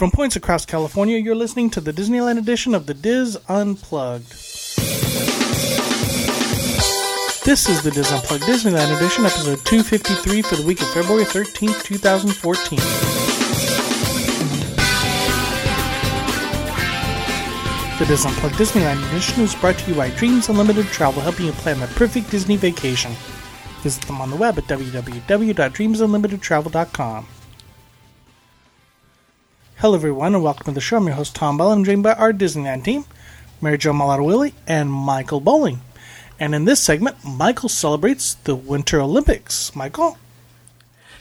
From points across California, you're listening to the Disneyland edition of the Diz Unplugged. This is the Diz Unplugged Disneyland edition, episode 253 for the week of February 13th, 2014. The Diz Unplugged Disneyland edition is brought to you by Dreams Unlimited Travel, helping you plan the perfect Disney vacation. Visit them on the web at www.dreamsunlimitedtravel.com. Hello, everyone, and welcome to the show. I'm your host, Tom Bell. I'm joined by our Disneyland team, Mary Jo Willie and Michael Bowling. And in this segment, Michael celebrates the Winter Olympics. Michael?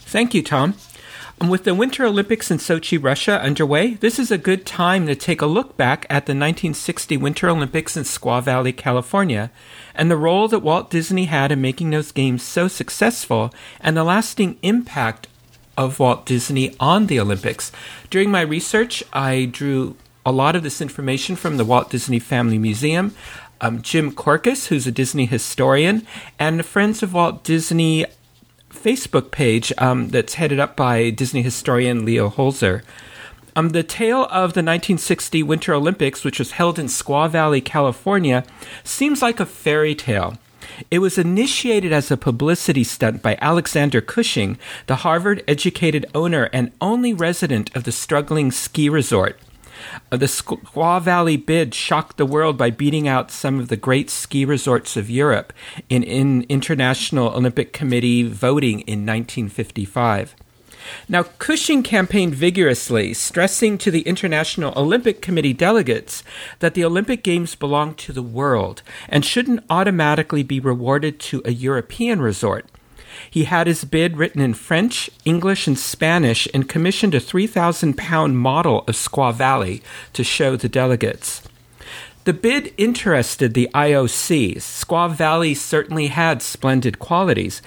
Thank you, Tom. With the Winter Olympics in Sochi, Russia underway, this is a good time to take a look back at the 1960 Winter Olympics in Squaw Valley, California, and the role that Walt Disney had in making those games so successful and the lasting impact of Walt Disney on the Olympics. During my research, I drew a lot of this information from the Walt Disney Family Museum. Um, Jim Korkis, who's a Disney historian, and the Friends of Walt Disney Facebook page um, that's headed up by Disney historian Leo Holzer. Um, the tale of the 1960 Winter Olympics, which was held in Squaw Valley, California, seems like a fairy tale. It was initiated as a publicity stunt by Alexander Cushing, the Harvard educated owner and only resident of the struggling ski resort. Uh, the Squaw Valley bid shocked the world by beating out some of the great ski resorts of Europe in, in International Olympic Committee voting in 1955. Now, Cushing campaigned vigorously, stressing to the International Olympic Committee delegates that the Olympic Games belong to the world and shouldn't automatically be rewarded to a European resort. He had his bid written in French, English, and Spanish and commissioned a 3,000 pound model of Squaw Valley to show the delegates. The bid interested the IOC. Squaw Valley certainly had splendid qualities,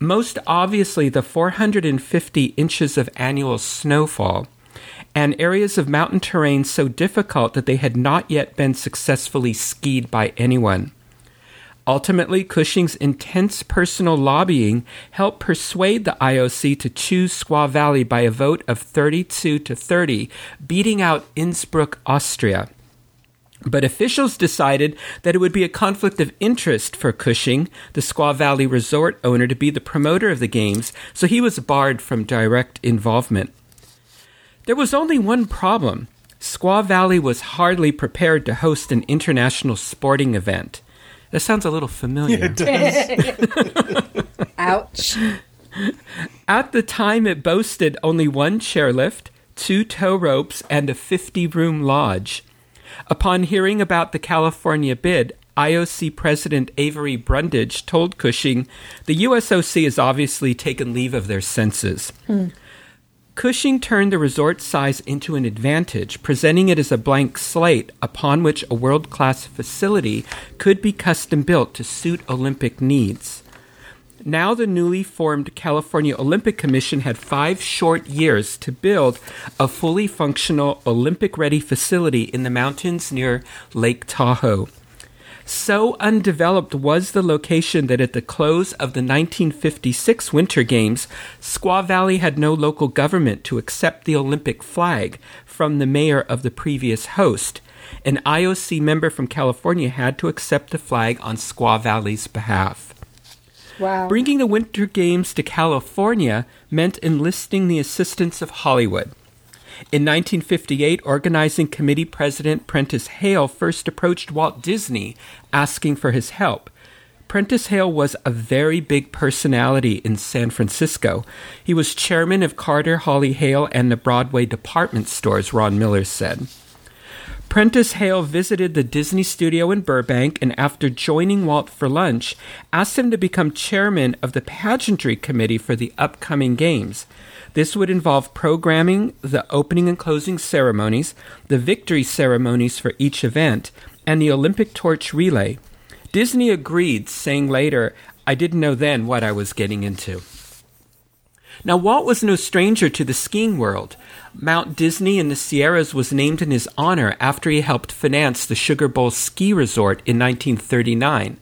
most obviously the 450 inches of annual snowfall, and areas of mountain terrain so difficult that they had not yet been successfully skied by anyone. Ultimately, Cushing's intense personal lobbying helped persuade the IOC to choose Squaw Valley by a vote of 32 to 30, beating out Innsbruck, Austria. But officials decided that it would be a conflict of interest for Cushing, the Squaw Valley resort owner, to be the promoter of the games, so he was barred from direct involvement. There was only one problem. Squaw Valley was hardly prepared to host an international sporting event. That sounds a little familiar. Yeah, it does. Ouch. At the time, it boasted only one chairlift, two tow ropes, and a 50 room lodge. Upon hearing about the California bid, IOC President Avery Brundage told Cushing, the USOC has obviously taken leave of their senses. Hmm. Cushing turned the resort size into an advantage, presenting it as a blank slate upon which a world class facility could be custom built to suit Olympic needs. Now, the newly formed California Olympic Commission had five short years to build a fully functional Olympic ready facility in the mountains near Lake Tahoe. So undeveloped was the location that at the close of the 1956 Winter Games, Squaw Valley had no local government to accept the Olympic flag from the mayor of the previous host. An IOC member from California had to accept the flag on Squaw Valley's behalf. Wow. Bringing the Winter Games to California meant enlisting the assistance of Hollywood. In 1958, organizing committee president Prentice Hale first approached Walt Disney asking for his help. Prentice Hale was a very big personality in San Francisco. He was chairman of Carter, Hawley Hale, and the Broadway department stores, Ron Miller said. Prentice Hale visited the Disney studio in Burbank and, after joining Walt for lunch, asked him to become chairman of the pageantry committee for the upcoming games. This would involve programming the opening and closing ceremonies, the victory ceremonies for each event, and the Olympic torch relay. Disney agreed, saying later, I didn't know then what I was getting into. Now, Walt was no stranger to the skiing world. Mount Disney in the Sierras was named in his honor after he helped finance the Sugar Bowl ski resort in 1939.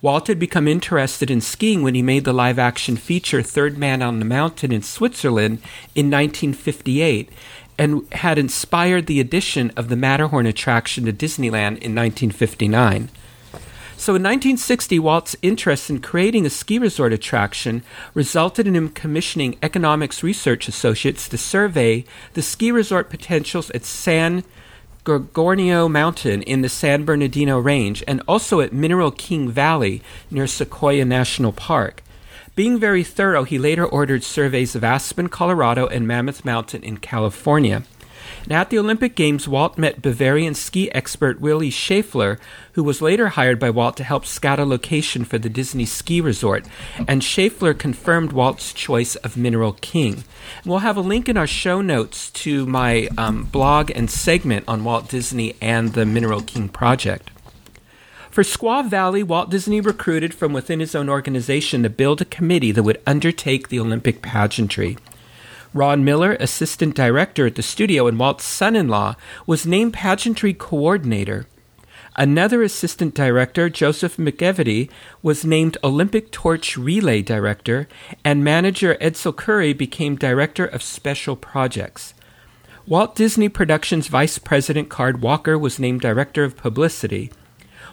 Walt had become interested in skiing when he made the live action feature Third Man on the Mountain in Switzerland in 1958, and had inspired the addition of the Matterhorn attraction to Disneyland in 1959. So in 1960, Walt's interest in creating a ski resort attraction resulted in him commissioning economics research associates to survey the ski resort potentials at San Gorgonio Mountain in the San Bernardino Range and also at Mineral King Valley near Sequoia National Park. Being very thorough, he later ordered surveys of Aspen, Colorado, and Mammoth Mountain in California. And at the Olympic Games, Walt met Bavarian ski expert Willy Schaeffler, who was later hired by Walt to help scout a location for the Disney ski resort. And Schaeffler confirmed Walt's choice of Mineral King. And we'll have a link in our show notes to my um, blog and segment on Walt Disney and the Mineral King project. For Squaw Valley, Walt Disney recruited from within his own organization to build a committee that would undertake the Olympic pageantry. Ron Miller, assistant director at the studio and Walt's son in law, was named pageantry coordinator. Another assistant director, Joseph McEveety, was named Olympic Torch Relay Director, and manager Edsel Curry became Director of Special Projects. Walt Disney Productions Vice President Card Walker was named Director of Publicity.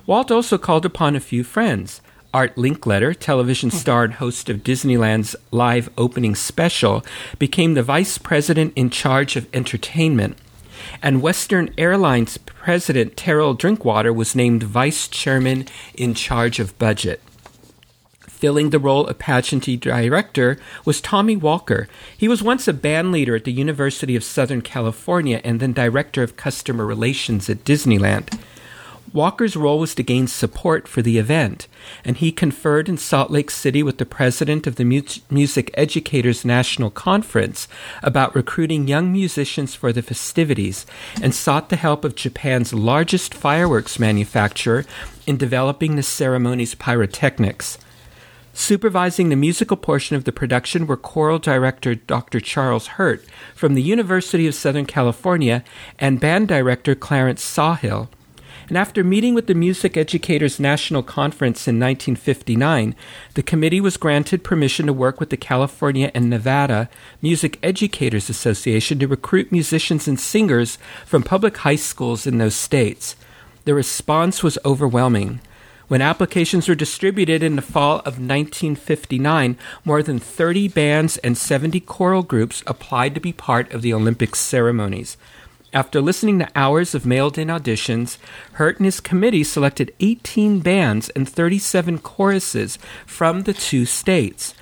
Walt also called upon a few friends. Art Linkletter, television mm-hmm. star and host of Disneyland's live opening special, became the vice president in charge of entertainment. And Western Airlines president Terrell Drinkwater was named vice chairman in charge of budget. Filling the role of pageantry director was Tommy Walker. He was once a band leader at the University of Southern California and then director of customer relations at Disneyland. Walker's role was to gain support for the event, and he conferred in Salt Lake City with the president of the Music Educators National Conference about recruiting young musicians for the festivities and sought the help of Japan's largest fireworks manufacturer in developing the ceremony's pyrotechnics. Supervising the musical portion of the production were choral director Dr. Charles Hurt from the University of Southern California and band director Clarence Sawhill and after meeting with the Music Educators National Conference in 1959, the committee was granted permission to work with the California and Nevada Music Educators Association to recruit musicians and singers from public high schools in those states. The response was overwhelming. When applications were distributed in the fall of 1959, more than 30 bands and 70 choral groups applied to be part of the Olympic ceremonies. After listening to hours of mailed in auditions, Hurt and his committee selected 18 bands and 37 choruses from the two states.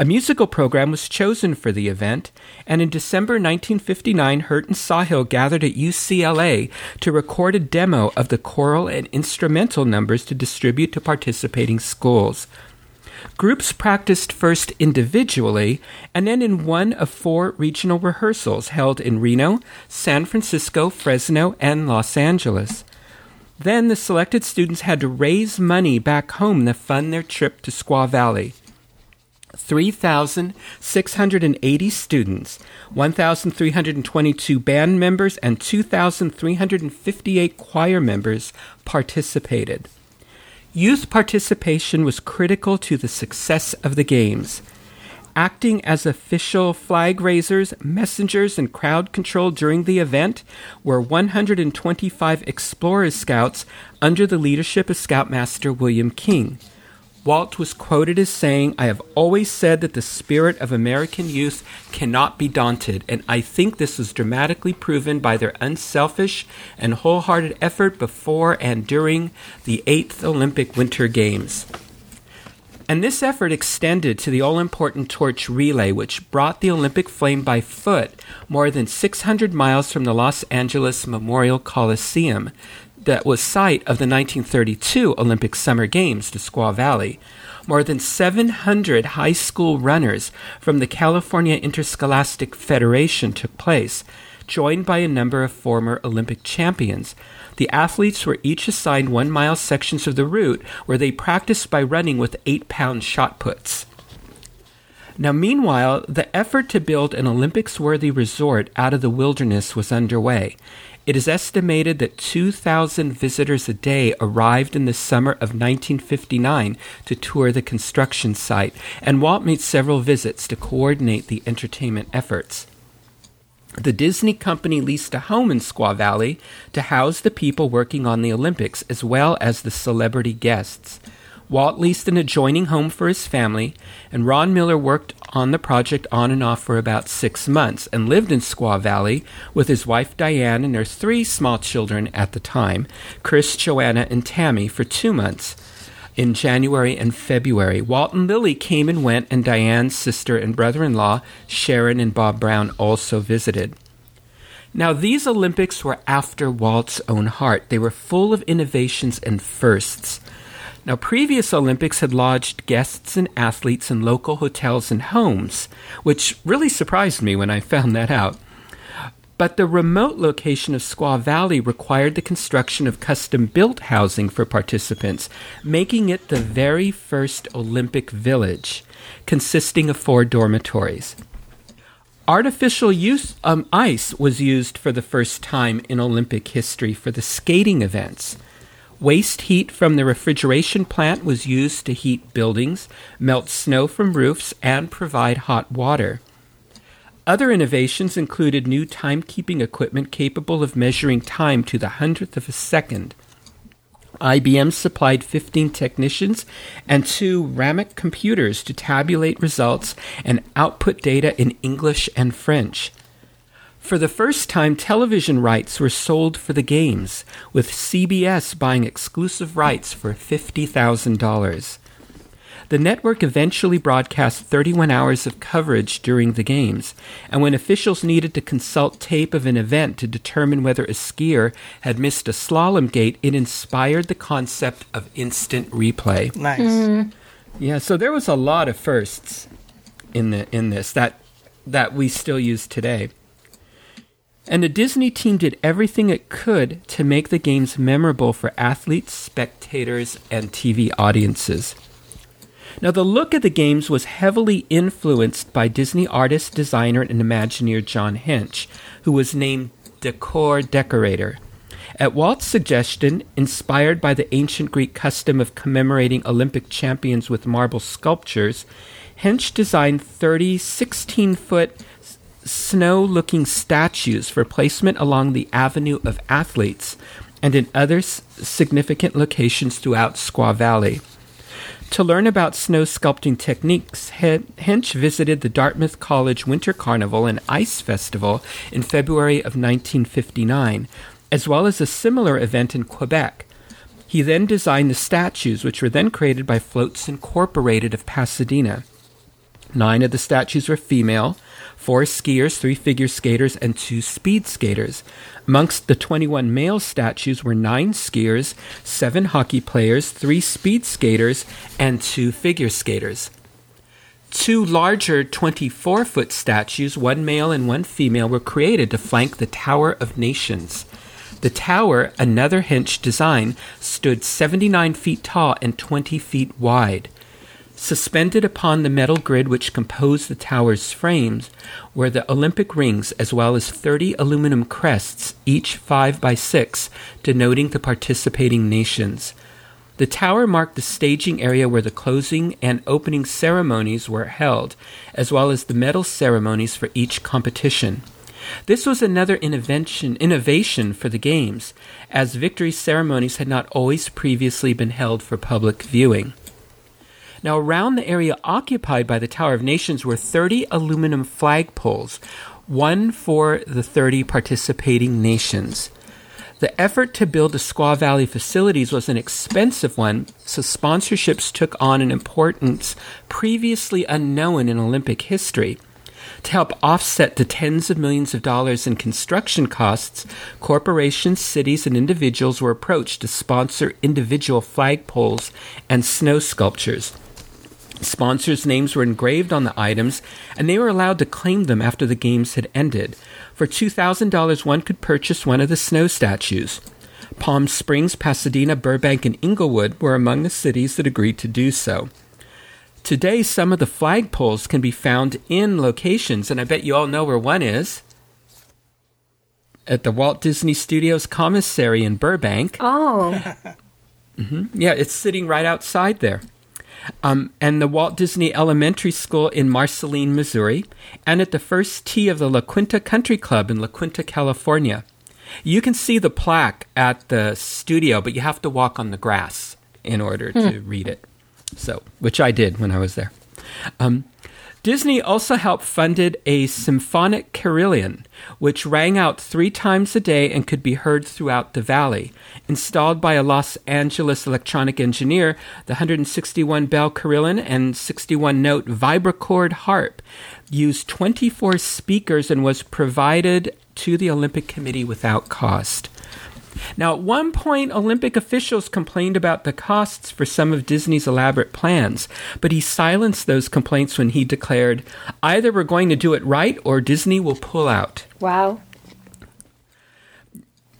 A musical program was chosen for the event, and in December 1959, Hurt and Sawhill gathered at UCLA to record a demo of the choral and instrumental numbers to distribute to participating schools. Groups practiced first individually and then in one of four regional rehearsals held in Reno, San Francisco, Fresno, and Los Angeles. Then the selected students had to raise money back home to fund their trip to Squaw Valley. 3,680 students, 1,322 band members, and 2,358 choir members participated. Youth participation was critical to the success of the Games. Acting as official flag raisers, messengers, and crowd control during the event were 125 Explorers Scouts under the leadership of Scoutmaster William King. Walt was quoted as saying, I have always said that the spirit of American youth cannot be daunted, and I think this was dramatically proven by their unselfish and wholehearted effort before and during the eighth Olympic Winter Games. And this effort extended to the all important torch relay, which brought the Olympic flame by foot more than 600 miles from the Los Angeles Memorial Coliseum that was site of the 1932 Olympic Summer Games to Squaw Valley. More than 700 high school runners from the California Interscholastic Federation took place, joined by a number of former Olympic champions. The athletes were each assigned one mile sections of the route where they practiced by running with eight pound shot puts. Now, meanwhile, the effort to build an Olympics worthy resort out of the wilderness was underway. It is estimated that 2,000 visitors a day arrived in the summer of 1959 to tour the construction site, and Walt made several visits to coordinate the entertainment efforts. The Disney company leased a home in Squaw Valley to house the people working on the Olympics as well as the celebrity guests. Walt leased an adjoining home for his family, and Ron Miller worked on the project on and off for about six months and lived in Squaw Valley with his wife Diane and their three small children at the time Chris, Joanna, and Tammy for two months. In January and February, Walt and Lily came and went, and Diane's sister and brother in law, Sharon and Bob Brown, also visited. Now, these Olympics were after Walt's own heart. They were full of innovations and firsts. Now, previous Olympics had lodged guests and athletes in local hotels and homes, which really surprised me when I found that out. But the remote location of Squaw Valley required the construction of custom built housing for participants, making it the very first Olympic village, consisting of four dormitories. Artificial use, um, ice was used for the first time in Olympic history for the skating events. Waste heat from the refrigeration plant was used to heat buildings, melt snow from roofs, and provide hot water. Other innovations included new timekeeping equipment capable of measuring time to the hundredth of a second. IBM supplied 15 technicians and two RAMAC computers to tabulate results and output data in English and French. For the first time, television rights were sold for the games, with CBS buying exclusive rights for $50,000. The network eventually broadcast 31 hours of coverage during the games, and when officials needed to consult tape of an event to determine whether a skier had missed a slalom gate, it inspired the concept of instant replay. Nice. Mm-hmm. Yeah, so there was a lot of firsts in the in this that that we still use today. And the Disney team did everything it could to make the games memorable for athletes, spectators, and TV audiences. Now, the look of the games was heavily influenced by Disney artist, designer, and Imagineer John Hench, who was named decor decorator. At Walt's suggestion, inspired by the ancient Greek custom of commemorating Olympic champions with marble sculptures, Hench designed 30 16 foot snow looking statues for placement along the Avenue of Athletes and in other significant locations throughout Squaw Valley. To learn about snow sculpting techniques, Hench visited the Dartmouth College Winter Carnival and Ice Festival in February of 1959, as well as a similar event in Quebec. He then designed the statues, which were then created by Floats Incorporated of Pasadena. Nine of the statues were female, four skiers, three figure skaters, and two speed skaters. Amongst the 21 male statues were nine skiers, seven hockey players, three speed skaters, and two figure skaters. Two larger 24 foot statues, one male and one female, were created to flank the Tower of Nations. The tower, another Hench design, stood 79 feet tall and 20 feet wide. Suspended upon the metal grid which composed the tower's frames were the Olympic rings as well as 30 aluminum crests, each 5 by 6, denoting the participating nations. The tower marked the staging area where the closing and opening ceremonies were held, as well as the medal ceremonies for each competition. This was another innovation, innovation for the Games, as victory ceremonies had not always previously been held for public viewing. Now, around the area occupied by the Tower of Nations were 30 aluminum flagpoles, one for the 30 participating nations. The effort to build the Squaw Valley facilities was an expensive one, so sponsorships took on an importance previously unknown in Olympic history. To help offset the tens of millions of dollars in construction costs, corporations, cities, and individuals were approached to sponsor individual flagpoles and snow sculptures. Sponsors' names were engraved on the items, and they were allowed to claim them after the games had ended. For $2,000, one could purchase one of the snow statues. Palm Springs, Pasadena, Burbank, and Inglewood were among the cities that agreed to do so. Today, some of the flagpoles can be found in locations, and I bet you all know where one is. At the Walt Disney Studios Commissary in Burbank. Oh, mm-hmm. Yeah, it's sitting right outside there. Um, and the Walt Disney Elementary School in Marceline, Missouri, and at the first tee of the La Quinta Country Club in La Quinta, California. You can see the plaque at the studio, but you have to walk on the grass in order to read it. So, which I did when I was there. Um, Disney also helped funded a symphonic carillon, which rang out three times a day and could be heard throughout the valley. Installed by a Los Angeles electronic engineer, the 161 bell carillon and 61 note vibracord harp used 24 speakers and was provided to the Olympic Committee without cost. Now, at one point, Olympic officials complained about the costs for some of Disney's elaborate plans, but he silenced those complaints when he declared, either we're going to do it right or Disney will pull out. Wow.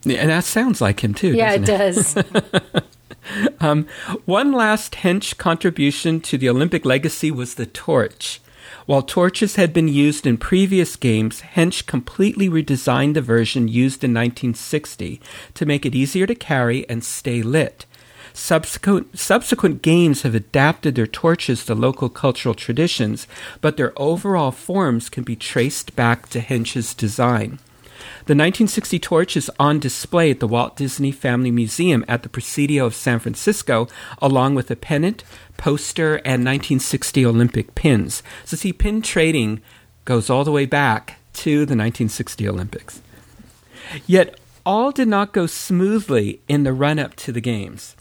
And that sounds like him, too. Yeah, it, it does. um, one last hench contribution to the Olympic legacy was the torch. While torches had been used in previous games, Hench completely redesigned the version used in 1960 to make it easier to carry and stay lit. Subsequent, subsequent games have adapted their torches to local cultural traditions, but their overall forms can be traced back to Hench's design. The 1960 torch is on display at the Walt Disney Family Museum at the Presidio of San Francisco, along with a pennant, poster, and 1960 Olympic pins. So, see, pin trading goes all the way back to the 1960 Olympics. Yet, all did not go smoothly in the run up to the Games.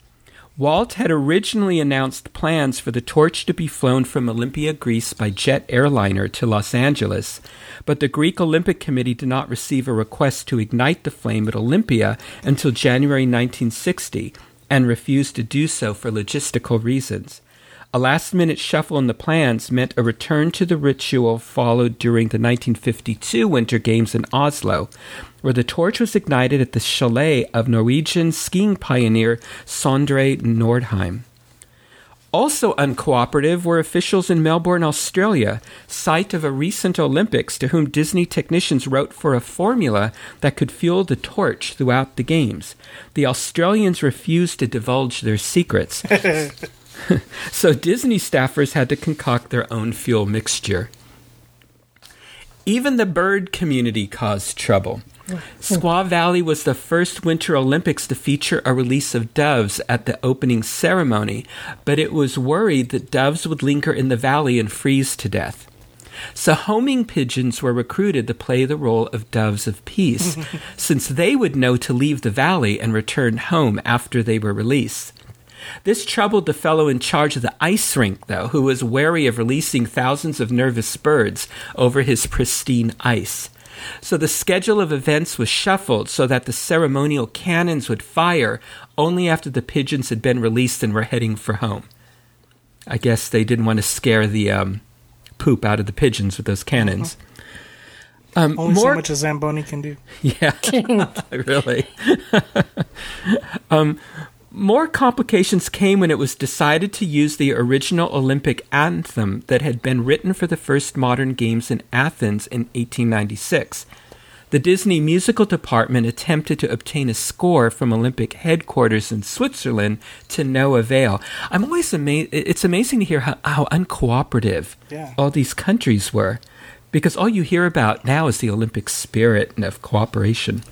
Walt had originally announced plans for the torch to be flown from Olympia, Greece by jet airliner to Los Angeles, but the Greek Olympic Committee did not receive a request to ignite the flame at Olympia until January 1960 and refused to do so for logistical reasons. A last minute shuffle in the plans meant a return to the ritual followed during the 1952 Winter Games in Oslo, where the torch was ignited at the chalet of Norwegian skiing pioneer Sondre Nordheim. Also uncooperative were officials in Melbourne, Australia, site of a recent Olympics, to whom Disney technicians wrote for a formula that could fuel the torch throughout the Games. The Australians refused to divulge their secrets. so Disney staffers had to concoct their own fuel mixture. Even the bird community caused trouble. Squaw Valley was the first Winter Olympics to feature a release of doves at the opening ceremony, but it was worried that doves would linger in the valley and freeze to death. So homing pigeons were recruited to play the role of doves of peace, since they would know to leave the valley and return home after they were released. This troubled the fellow in charge of the ice rink, though, who was wary of releasing thousands of nervous birds over his pristine ice. So the schedule of events was shuffled so that the ceremonial cannons would fire only after the pigeons had been released and were heading for home. I guess they didn't want to scare the um, poop out of the pigeons with those cannons. Um, Only more, so much a Zamboni can do. Yeah, really. um, more complications came when it was decided to use the original Olympic anthem that had been written for the first modern games in Athens in 1896. The Disney musical department attempted to obtain a score from Olympic headquarters in Switzerland to no avail. I'm always amazed. It's amazing to hear how, how uncooperative yeah. all these countries were, because all you hear about now is the Olympic spirit and of cooperation.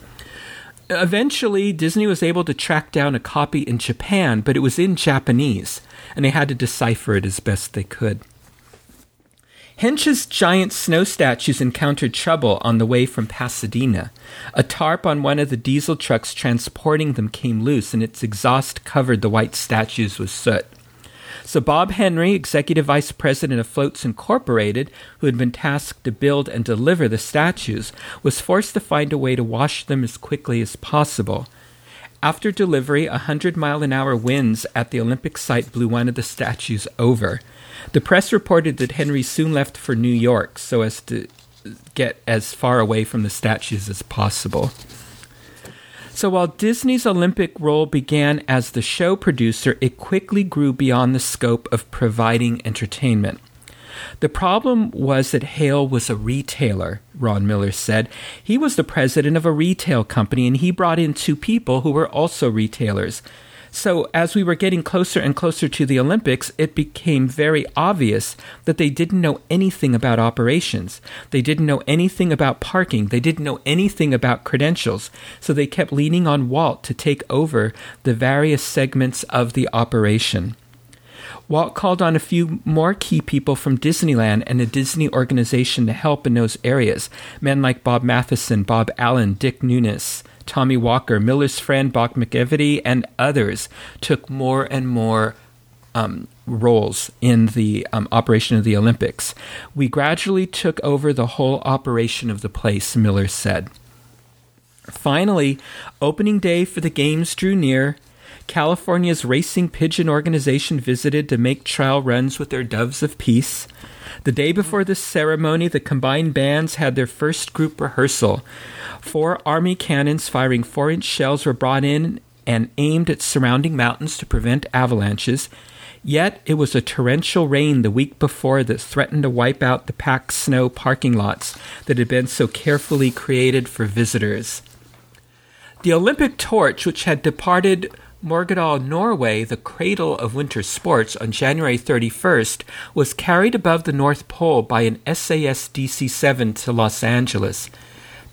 Eventually, Disney was able to track down a copy in Japan, but it was in Japanese, and they had to decipher it as best they could. Hench's giant snow statues encountered trouble on the way from Pasadena. A tarp on one of the diesel trucks transporting them came loose, and its exhaust covered the white statues with soot. So Bob Henry, executive vice president of Floats Incorporated, who had been tasked to build and deliver the statues, was forced to find a way to wash them as quickly as possible. After delivery, a hundred mile an hour winds at the Olympic site blew one of the statues over. The press reported that Henry soon left for New York so as to get as far away from the statues as possible. So while Disney's Olympic role began as the show producer, it quickly grew beyond the scope of providing entertainment. The problem was that Hale was a retailer, Ron Miller said. He was the president of a retail company and he brought in two people who were also retailers. So, as we were getting closer and closer to the Olympics, it became very obvious that they didn't know anything about operations. They didn't know anything about parking. They didn't know anything about credentials. So, they kept leaning on Walt to take over the various segments of the operation. Walt called on a few more key people from Disneyland and the Disney organization to help in those areas. Men like Bob Matheson, Bob Allen, Dick Nunis, Tommy Walker, Miller's friend Bob McEveety, and others took more and more um, roles in the um, operation of the Olympics. We gradually took over the whole operation of the place, Miller said. Finally, opening day for the Games drew near. California's Racing Pigeon organization visited to make trial runs with their Doves of Peace. The day before the ceremony, the combined bands had their first group rehearsal. Four Army cannons firing four inch shells were brought in and aimed at surrounding mountains to prevent avalanches. Yet it was a torrential rain the week before that threatened to wipe out the packed snow parking lots that had been so carefully created for visitors. The Olympic torch, which had departed Morgedal, Norway, the cradle of winter sports, on January 31st, was carried above the North Pole by an SAS DC 7 to Los Angeles.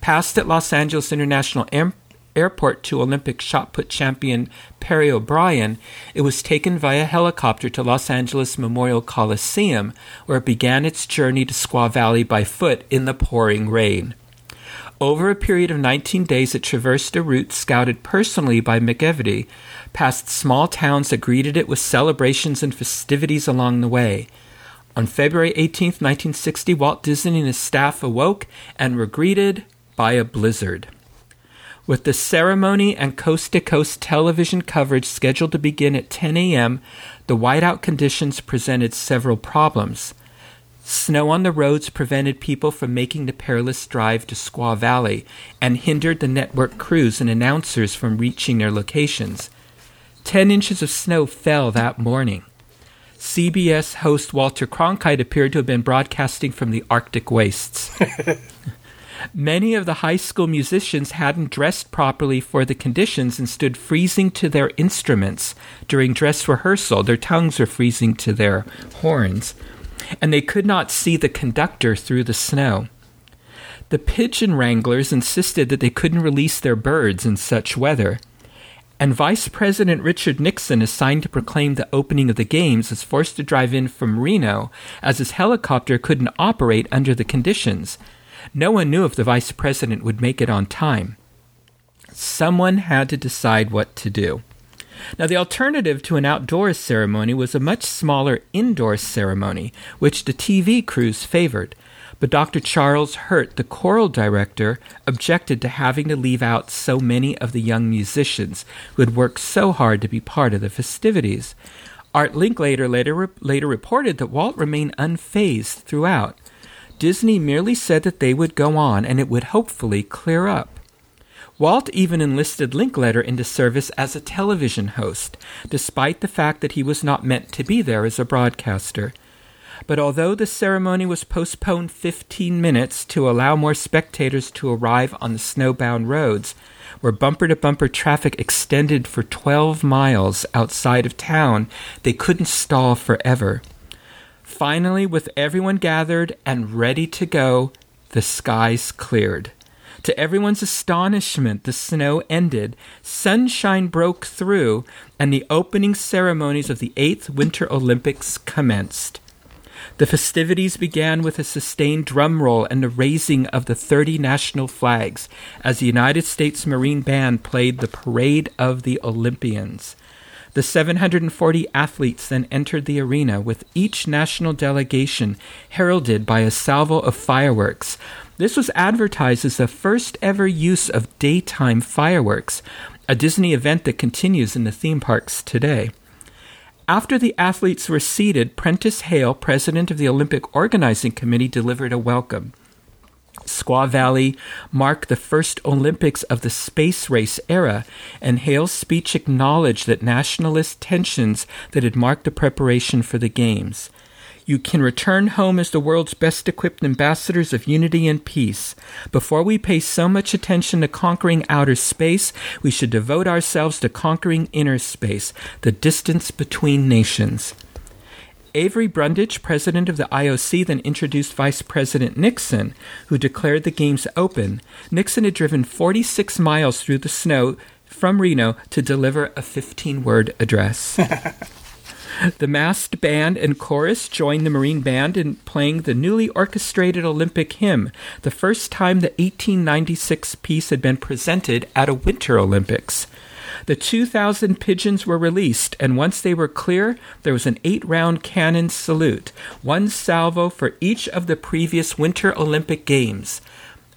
Passed at Los Angeles International Air- Airport to Olympic shot put champion Parry O'Brien, it was taken via helicopter to Los Angeles Memorial Coliseum, where it began its journey to Squaw Valley by foot in the pouring rain. Over a period of 19 days, it traversed a route scouted personally by McEveety, past small towns that greeted it with celebrations and festivities along the way. On February 18, 1960, Walt Disney and his staff awoke and were greeted by a blizzard. With the ceremony and coast to coast television coverage scheduled to begin at 10 a.m., the whiteout conditions presented several problems. Snow on the roads prevented people from making the perilous drive to Squaw Valley and hindered the network crews and announcers from reaching their locations. Ten inches of snow fell that morning. CBS host Walter Cronkite appeared to have been broadcasting from the Arctic wastes. Many of the high school musicians hadn't dressed properly for the conditions and stood freezing to their instruments during dress rehearsal. Their tongues were freezing to their horns and they could not see the conductor through the snow. The pigeon wranglers insisted that they couldn't release their birds in such weather, and Vice President Richard Nixon, assigned to proclaim the opening of the games, was forced to drive in from Reno as his helicopter couldn't operate under the conditions. No one knew if the Vice President would make it on time. Someone had to decide what to do. Now, the alternative to an outdoors ceremony was a much smaller indoor ceremony, which the TV crews favored. But Dr. Charles Hurt, the choral director, objected to having to leave out so many of the young musicians who had worked so hard to be part of the festivities. Art Linkletter later, later reported that Walt remained unfazed throughout. Disney merely said that they would go on and it would hopefully clear up. Walt even enlisted Linkletter into service as a television host, despite the fact that he was not meant to be there as a broadcaster. But although the ceremony was postponed 15 minutes to allow more spectators to arrive on the snowbound roads, where bumper to bumper traffic extended for 12 miles outside of town, they couldn't stall forever. Finally, with everyone gathered and ready to go, the skies cleared. To everyone's astonishment, the snow ended, sunshine broke through, and the opening ceremonies of the Eighth Winter Olympics commenced. The festivities began with a sustained drum roll and the raising of the 30 national flags as the United States Marine Band played the Parade of the Olympians. The 740 athletes then entered the arena, with each national delegation heralded by a salvo of fireworks, this was advertised as the first ever use of daytime fireworks, a Disney event that continues in the theme parks today. After the athletes were seated, Prentice Hale, president of the Olympic Organizing Committee, delivered a welcome. Squaw Valley marked the first Olympics of the space race era, and Hale's speech acknowledged that nationalist tensions that had marked the preparation for the Games. You can return home as the world's best equipped ambassadors of unity and peace. Before we pay so much attention to conquering outer space, we should devote ourselves to conquering inner space, the distance between nations. Avery Brundage, president of the IOC, then introduced Vice President Nixon, who declared the games open. Nixon had driven 46 miles through the snow from Reno to deliver a 15 word address. the masked band and chorus joined the Marine Band in playing the newly orchestrated Olympic hymn, the first time the 1896 piece had been presented at a Winter Olympics. The 2,000 pigeons were released, and once they were clear, there was an eight round cannon salute, one salvo for each of the previous Winter Olympic Games.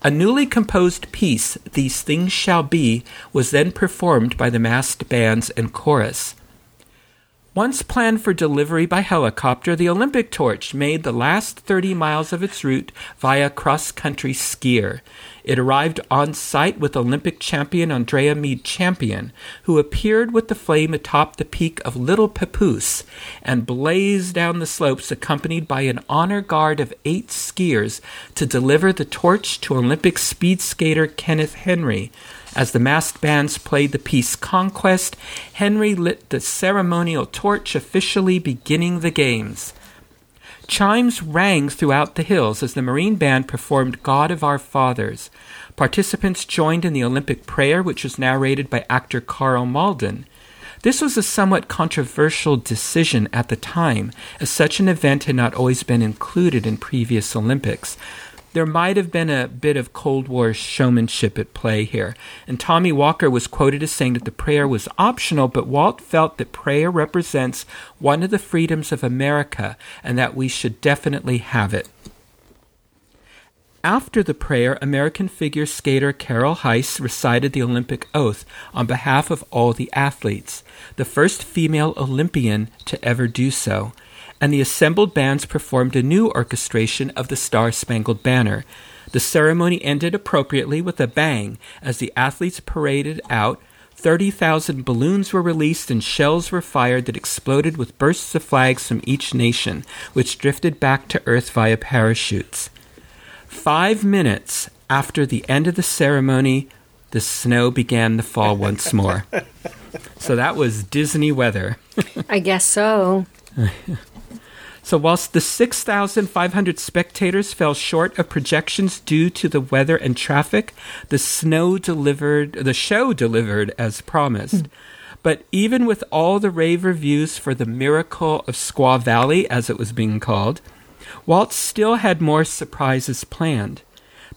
A newly composed piece, These Things Shall Be, was then performed by the masked bands and chorus. Once planned for delivery by helicopter, the Olympic torch made the last 30 miles of its route via cross country skier. It arrived on site with Olympic champion Andrea Mead Champion, who appeared with the flame atop the peak of Little Papoose and blazed down the slopes accompanied by an honor guard of eight skiers to deliver the torch to Olympic speed skater Kenneth Henry, as the masked bands played the piece Conquest, Henry lit the ceremonial torch, officially beginning the games. Chimes rang throughout the hills as the Marine Band performed God of Our Fathers. Participants joined in the Olympic prayer, which was narrated by actor Karl Malden. This was a somewhat controversial decision at the time, as such an event had not always been included in previous Olympics there might have been a bit of Cold War showmanship at play here. And Tommy Walker was quoted as saying that the prayer was optional, but Walt felt that prayer represents one of the freedoms of America and that we should definitely have it. After the prayer, American figure skater Carol Heiss recited the Olympic oath on behalf of all the athletes, the first female Olympian to ever do so and the assembled bands performed a new orchestration of the Star Spangled Banner. The ceremony ended appropriately with a bang as the athletes paraded out. 30,000 balloons were released and shells were fired that exploded with bursts of flags from each nation, which drifted back to Earth via parachutes. Five minutes after the end of the ceremony, the snow began to fall once more. so that was Disney weather. I guess so. So, whilst the 6,500 spectators fell short of projections due to the weather and traffic, the snow delivered, the show delivered as promised. Mm. But even with all the rave reviews for the miracle of Squaw Valley, as it was being called, Walt still had more surprises planned.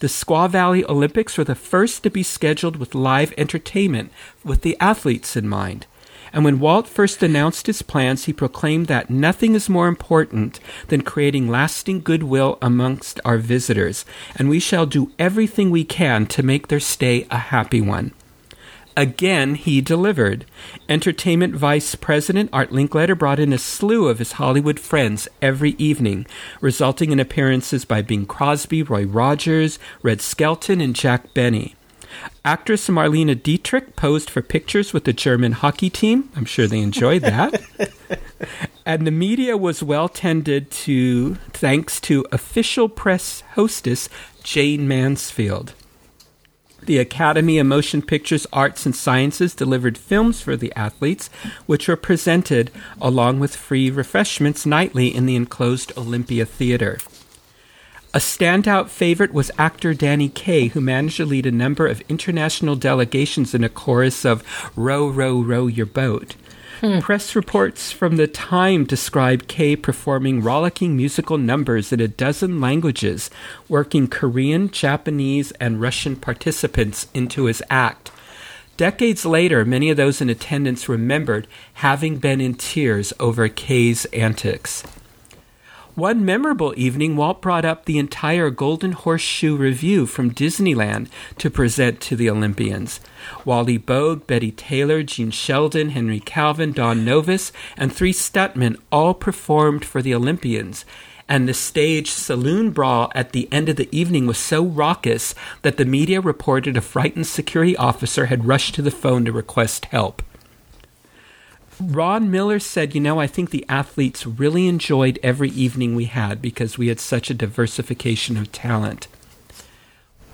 The Squaw Valley Olympics were the first to be scheduled with live entertainment with the athletes in mind. And when Walt first announced his plans, he proclaimed that nothing is more important than creating lasting goodwill amongst our visitors, and we shall do everything we can to make their stay a happy one. Again, he delivered. Entertainment Vice President Art Linkletter brought in a slew of his Hollywood friends every evening, resulting in appearances by Bing Crosby, Roy Rogers, Red Skelton, and Jack Benny. Actress Marlene Dietrich posed for pictures with the German hockey team. I'm sure they enjoyed that. and the media was well tended to thanks to official press hostess Jayne Mansfield. The Academy of Motion Pictures Arts and Sciences delivered films for the athletes, which were presented along with free refreshments nightly in the enclosed Olympia Theater. A standout favorite was actor Danny Kaye, who managed to lead a number of international delegations in a chorus of Row, Row, Row Your Boat. Hmm. Press reports from the time described Kaye performing rollicking musical numbers in a dozen languages, working Korean, Japanese, and Russian participants into his act. Decades later, many of those in attendance remembered having been in tears over Kaye's antics. One memorable evening, Walt brought up the entire Golden Horseshoe Revue from Disneyland to present to the Olympians. Wally Boag, Betty Taylor, Gene Sheldon, Henry Calvin, Don Knowles, and three stuntmen all performed for the Olympians. And the stage saloon brawl at the end of the evening was so raucous that the media reported a frightened security officer had rushed to the phone to request help. Ron Miller said, You know, I think the athletes really enjoyed every evening we had because we had such a diversification of talent.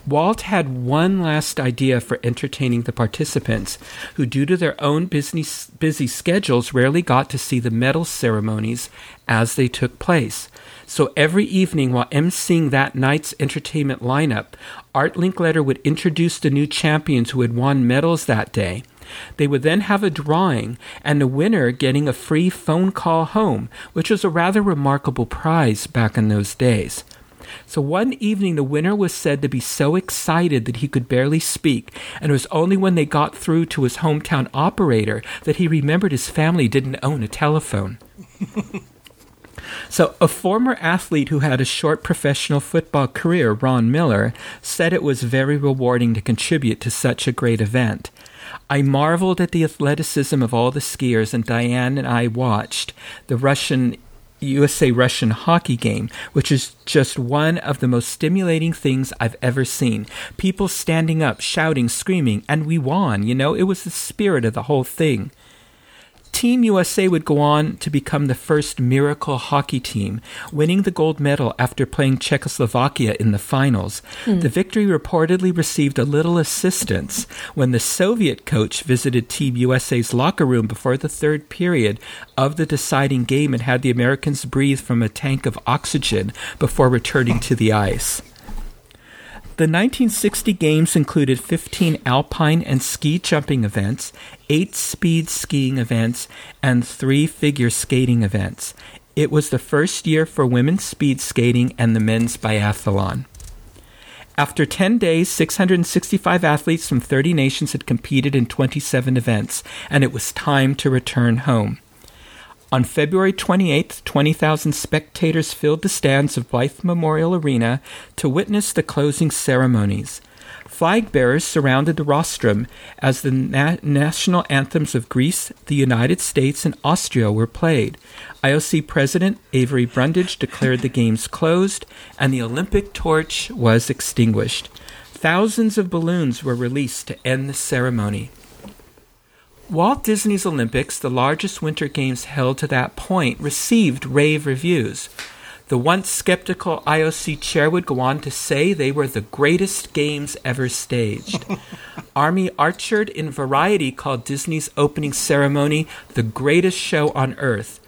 Walt had one last idea for entertaining the participants, who, due to their own busy, busy schedules, rarely got to see the medal ceremonies as they took place. So every evening while emceeing that night's entertainment lineup, Art Linkletter would introduce the new champions who had won medals that day. They would then have a drawing, and the winner getting a free phone call home, which was a rather remarkable prize back in those days. So one evening, the winner was said to be so excited that he could barely speak, and it was only when they got through to his hometown operator that he remembered his family didn't own a telephone. So, a former athlete who had a short professional football career, Ron Miller, said it was very rewarding to contribute to such a great event. I marveled at the athleticism of all the skiers, and Diane and I watched the Russian USA Russian hockey game, which is just one of the most stimulating things I've ever seen. People standing up, shouting, screaming, and we won. You know, it was the spirit of the whole thing. Team USA would go on to become the first miracle hockey team, winning the gold medal after playing Czechoslovakia in the finals. Mm. The victory reportedly received a little assistance when the Soviet coach visited Team USA's locker room before the third period of the deciding game and had the Americans breathe from a tank of oxygen before returning to the ice. The 1960 Games included 15 alpine and ski jumping events, 8 speed skiing events, and 3 figure skating events. It was the first year for women's speed skating and the men's biathlon. After 10 days, 665 athletes from 30 nations had competed in 27 events, and it was time to return home. On February 28th, 20,000 spectators filled the stands of Blythe Memorial Arena to witness the closing ceremonies. Flag bearers surrounded the rostrum as the na- national anthems of Greece, the United States, and Austria were played. IOC President Avery Brundage declared the Games closed, and the Olympic torch was extinguished. Thousands of balloons were released to end the ceremony. Walt Disney's Olympics, the largest winter games held to that point, received rave reviews. The once skeptical IOC chair would go on to say they were the greatest games ever staged. Army Archerd in Variety called Disney's opening ceremony the greatest show on earth.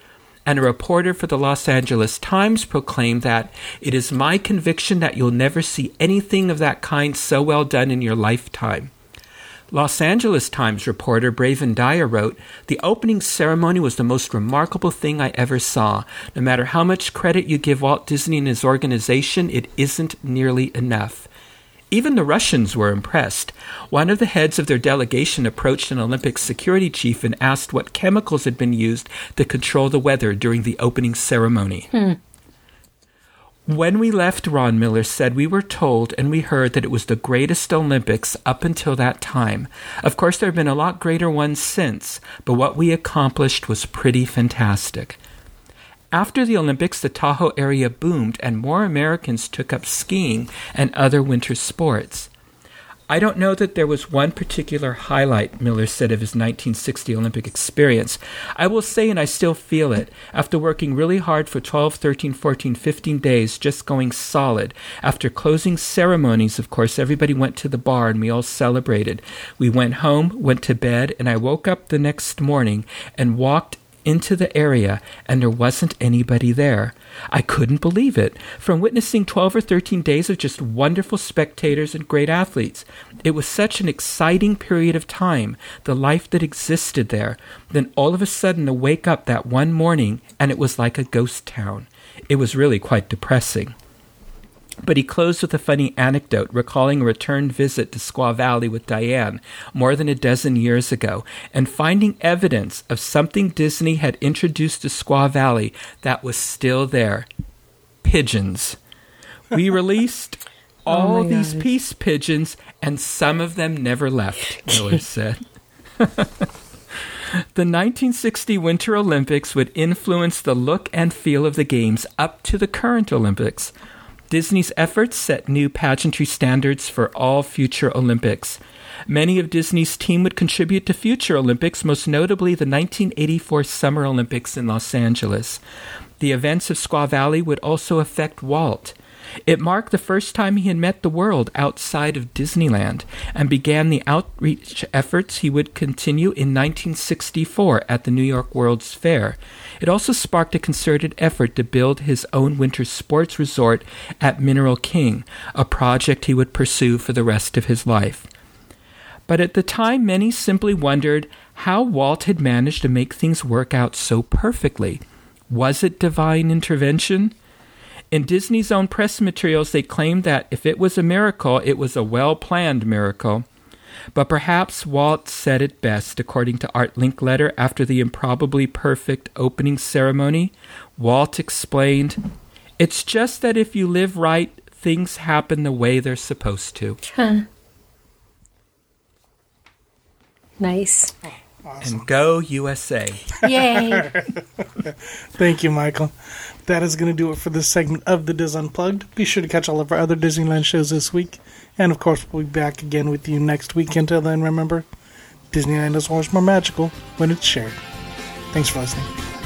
And a reporter for the Los Angeles Times proclaimed that it is my conviction that you'll never see anything of that kind so well done in your lifetime. Los Angeles Times reporter Braven Dyer wrote, The opening ceremony was the most remarkable thing I ever saw. No matter how much credit you give Walt Disney and his organization, it isn't nearly enough. Even the Russians were impressed. One of the heads of their delegation approached an Olympic security chief and asked what chemicals had been used to control the weather during the opening ceremony. Hmm. When we left, Ron Miller said, we were told and we heard that it was the greatest Olympics up until that time. Of course, there have been a lot greater ones since, but what we accomplished was pretty fantastic. After the Olympics, the Tahoe area boomed and more Americans took up skiing and other winter sports. I don't know that there was one particular highlight, Miller said of his 1960 Olympic experience. I will say, and I still feel it, after working really hard for 12, 13, 14, 15 days, just going solid. After closing ceremonies, of course, everybody went to the bar and we all celebrated. We went home, went to bed, and I woke up the next morning and walked into the area and there wasn't anybody there. I couldn't believe it. From witnessing 12 or 13 days of just wonderful spectators and great athletes, it was such an exciting period of time, the life that existed there. Then all of a sudden to wake up that one morning and it was like a ghost town. It was really quite depressing. But he closed with a funny anecdote, recalling a return visit to Squaw Valley with Diane more than a dozen years ago, and finding evidence of something Disney had introduced to Squaw Valley that was still there pigeons. We released oh all oh these God. peace pigeons, and some of them never left, Miller said. The 1960 Winter Olympics would influence the look and feel of the Games up to the current Olympics. Disney's efforts set new pageantry standards for all future Olympics. Many of Disney's team would contribute to future Olympics, most notably the 1984 Summer Olympics in Los Angeles. The events of Squaw Valley would also affect Walt. It marked the first time he had met the world outside of Disneyland and began the outreach efforts he would continue in 1964 at the New York World's Fair. It also sparked a concerted effort to build his own winter sports resort at Mineral King, a project he would pursue for the rest of his life. But at the time, many simply wondered how Walt had managed to make things work out so perfectly. Was it divine intervention? In Disney's own press materials, they claimed that if it was a miracle, it was a well planned miracle. But perhaps Walt said it best, according to Art Linkletter, after the improbably perfect opening ceremony. Walt explained, It's just that if you live right, things happen the way they're supposed to. Huh. Nice. Awesome. And go USA. Yay. Thank you, Michael. That is going to do it for this segment of the DIS Unplugged. Be sure to catch all of our other Disneyland shows this week. And of course, we'll be back again with you next week. Until then, remember, Disneyland is always more magical when it's shared. Thanks for listening.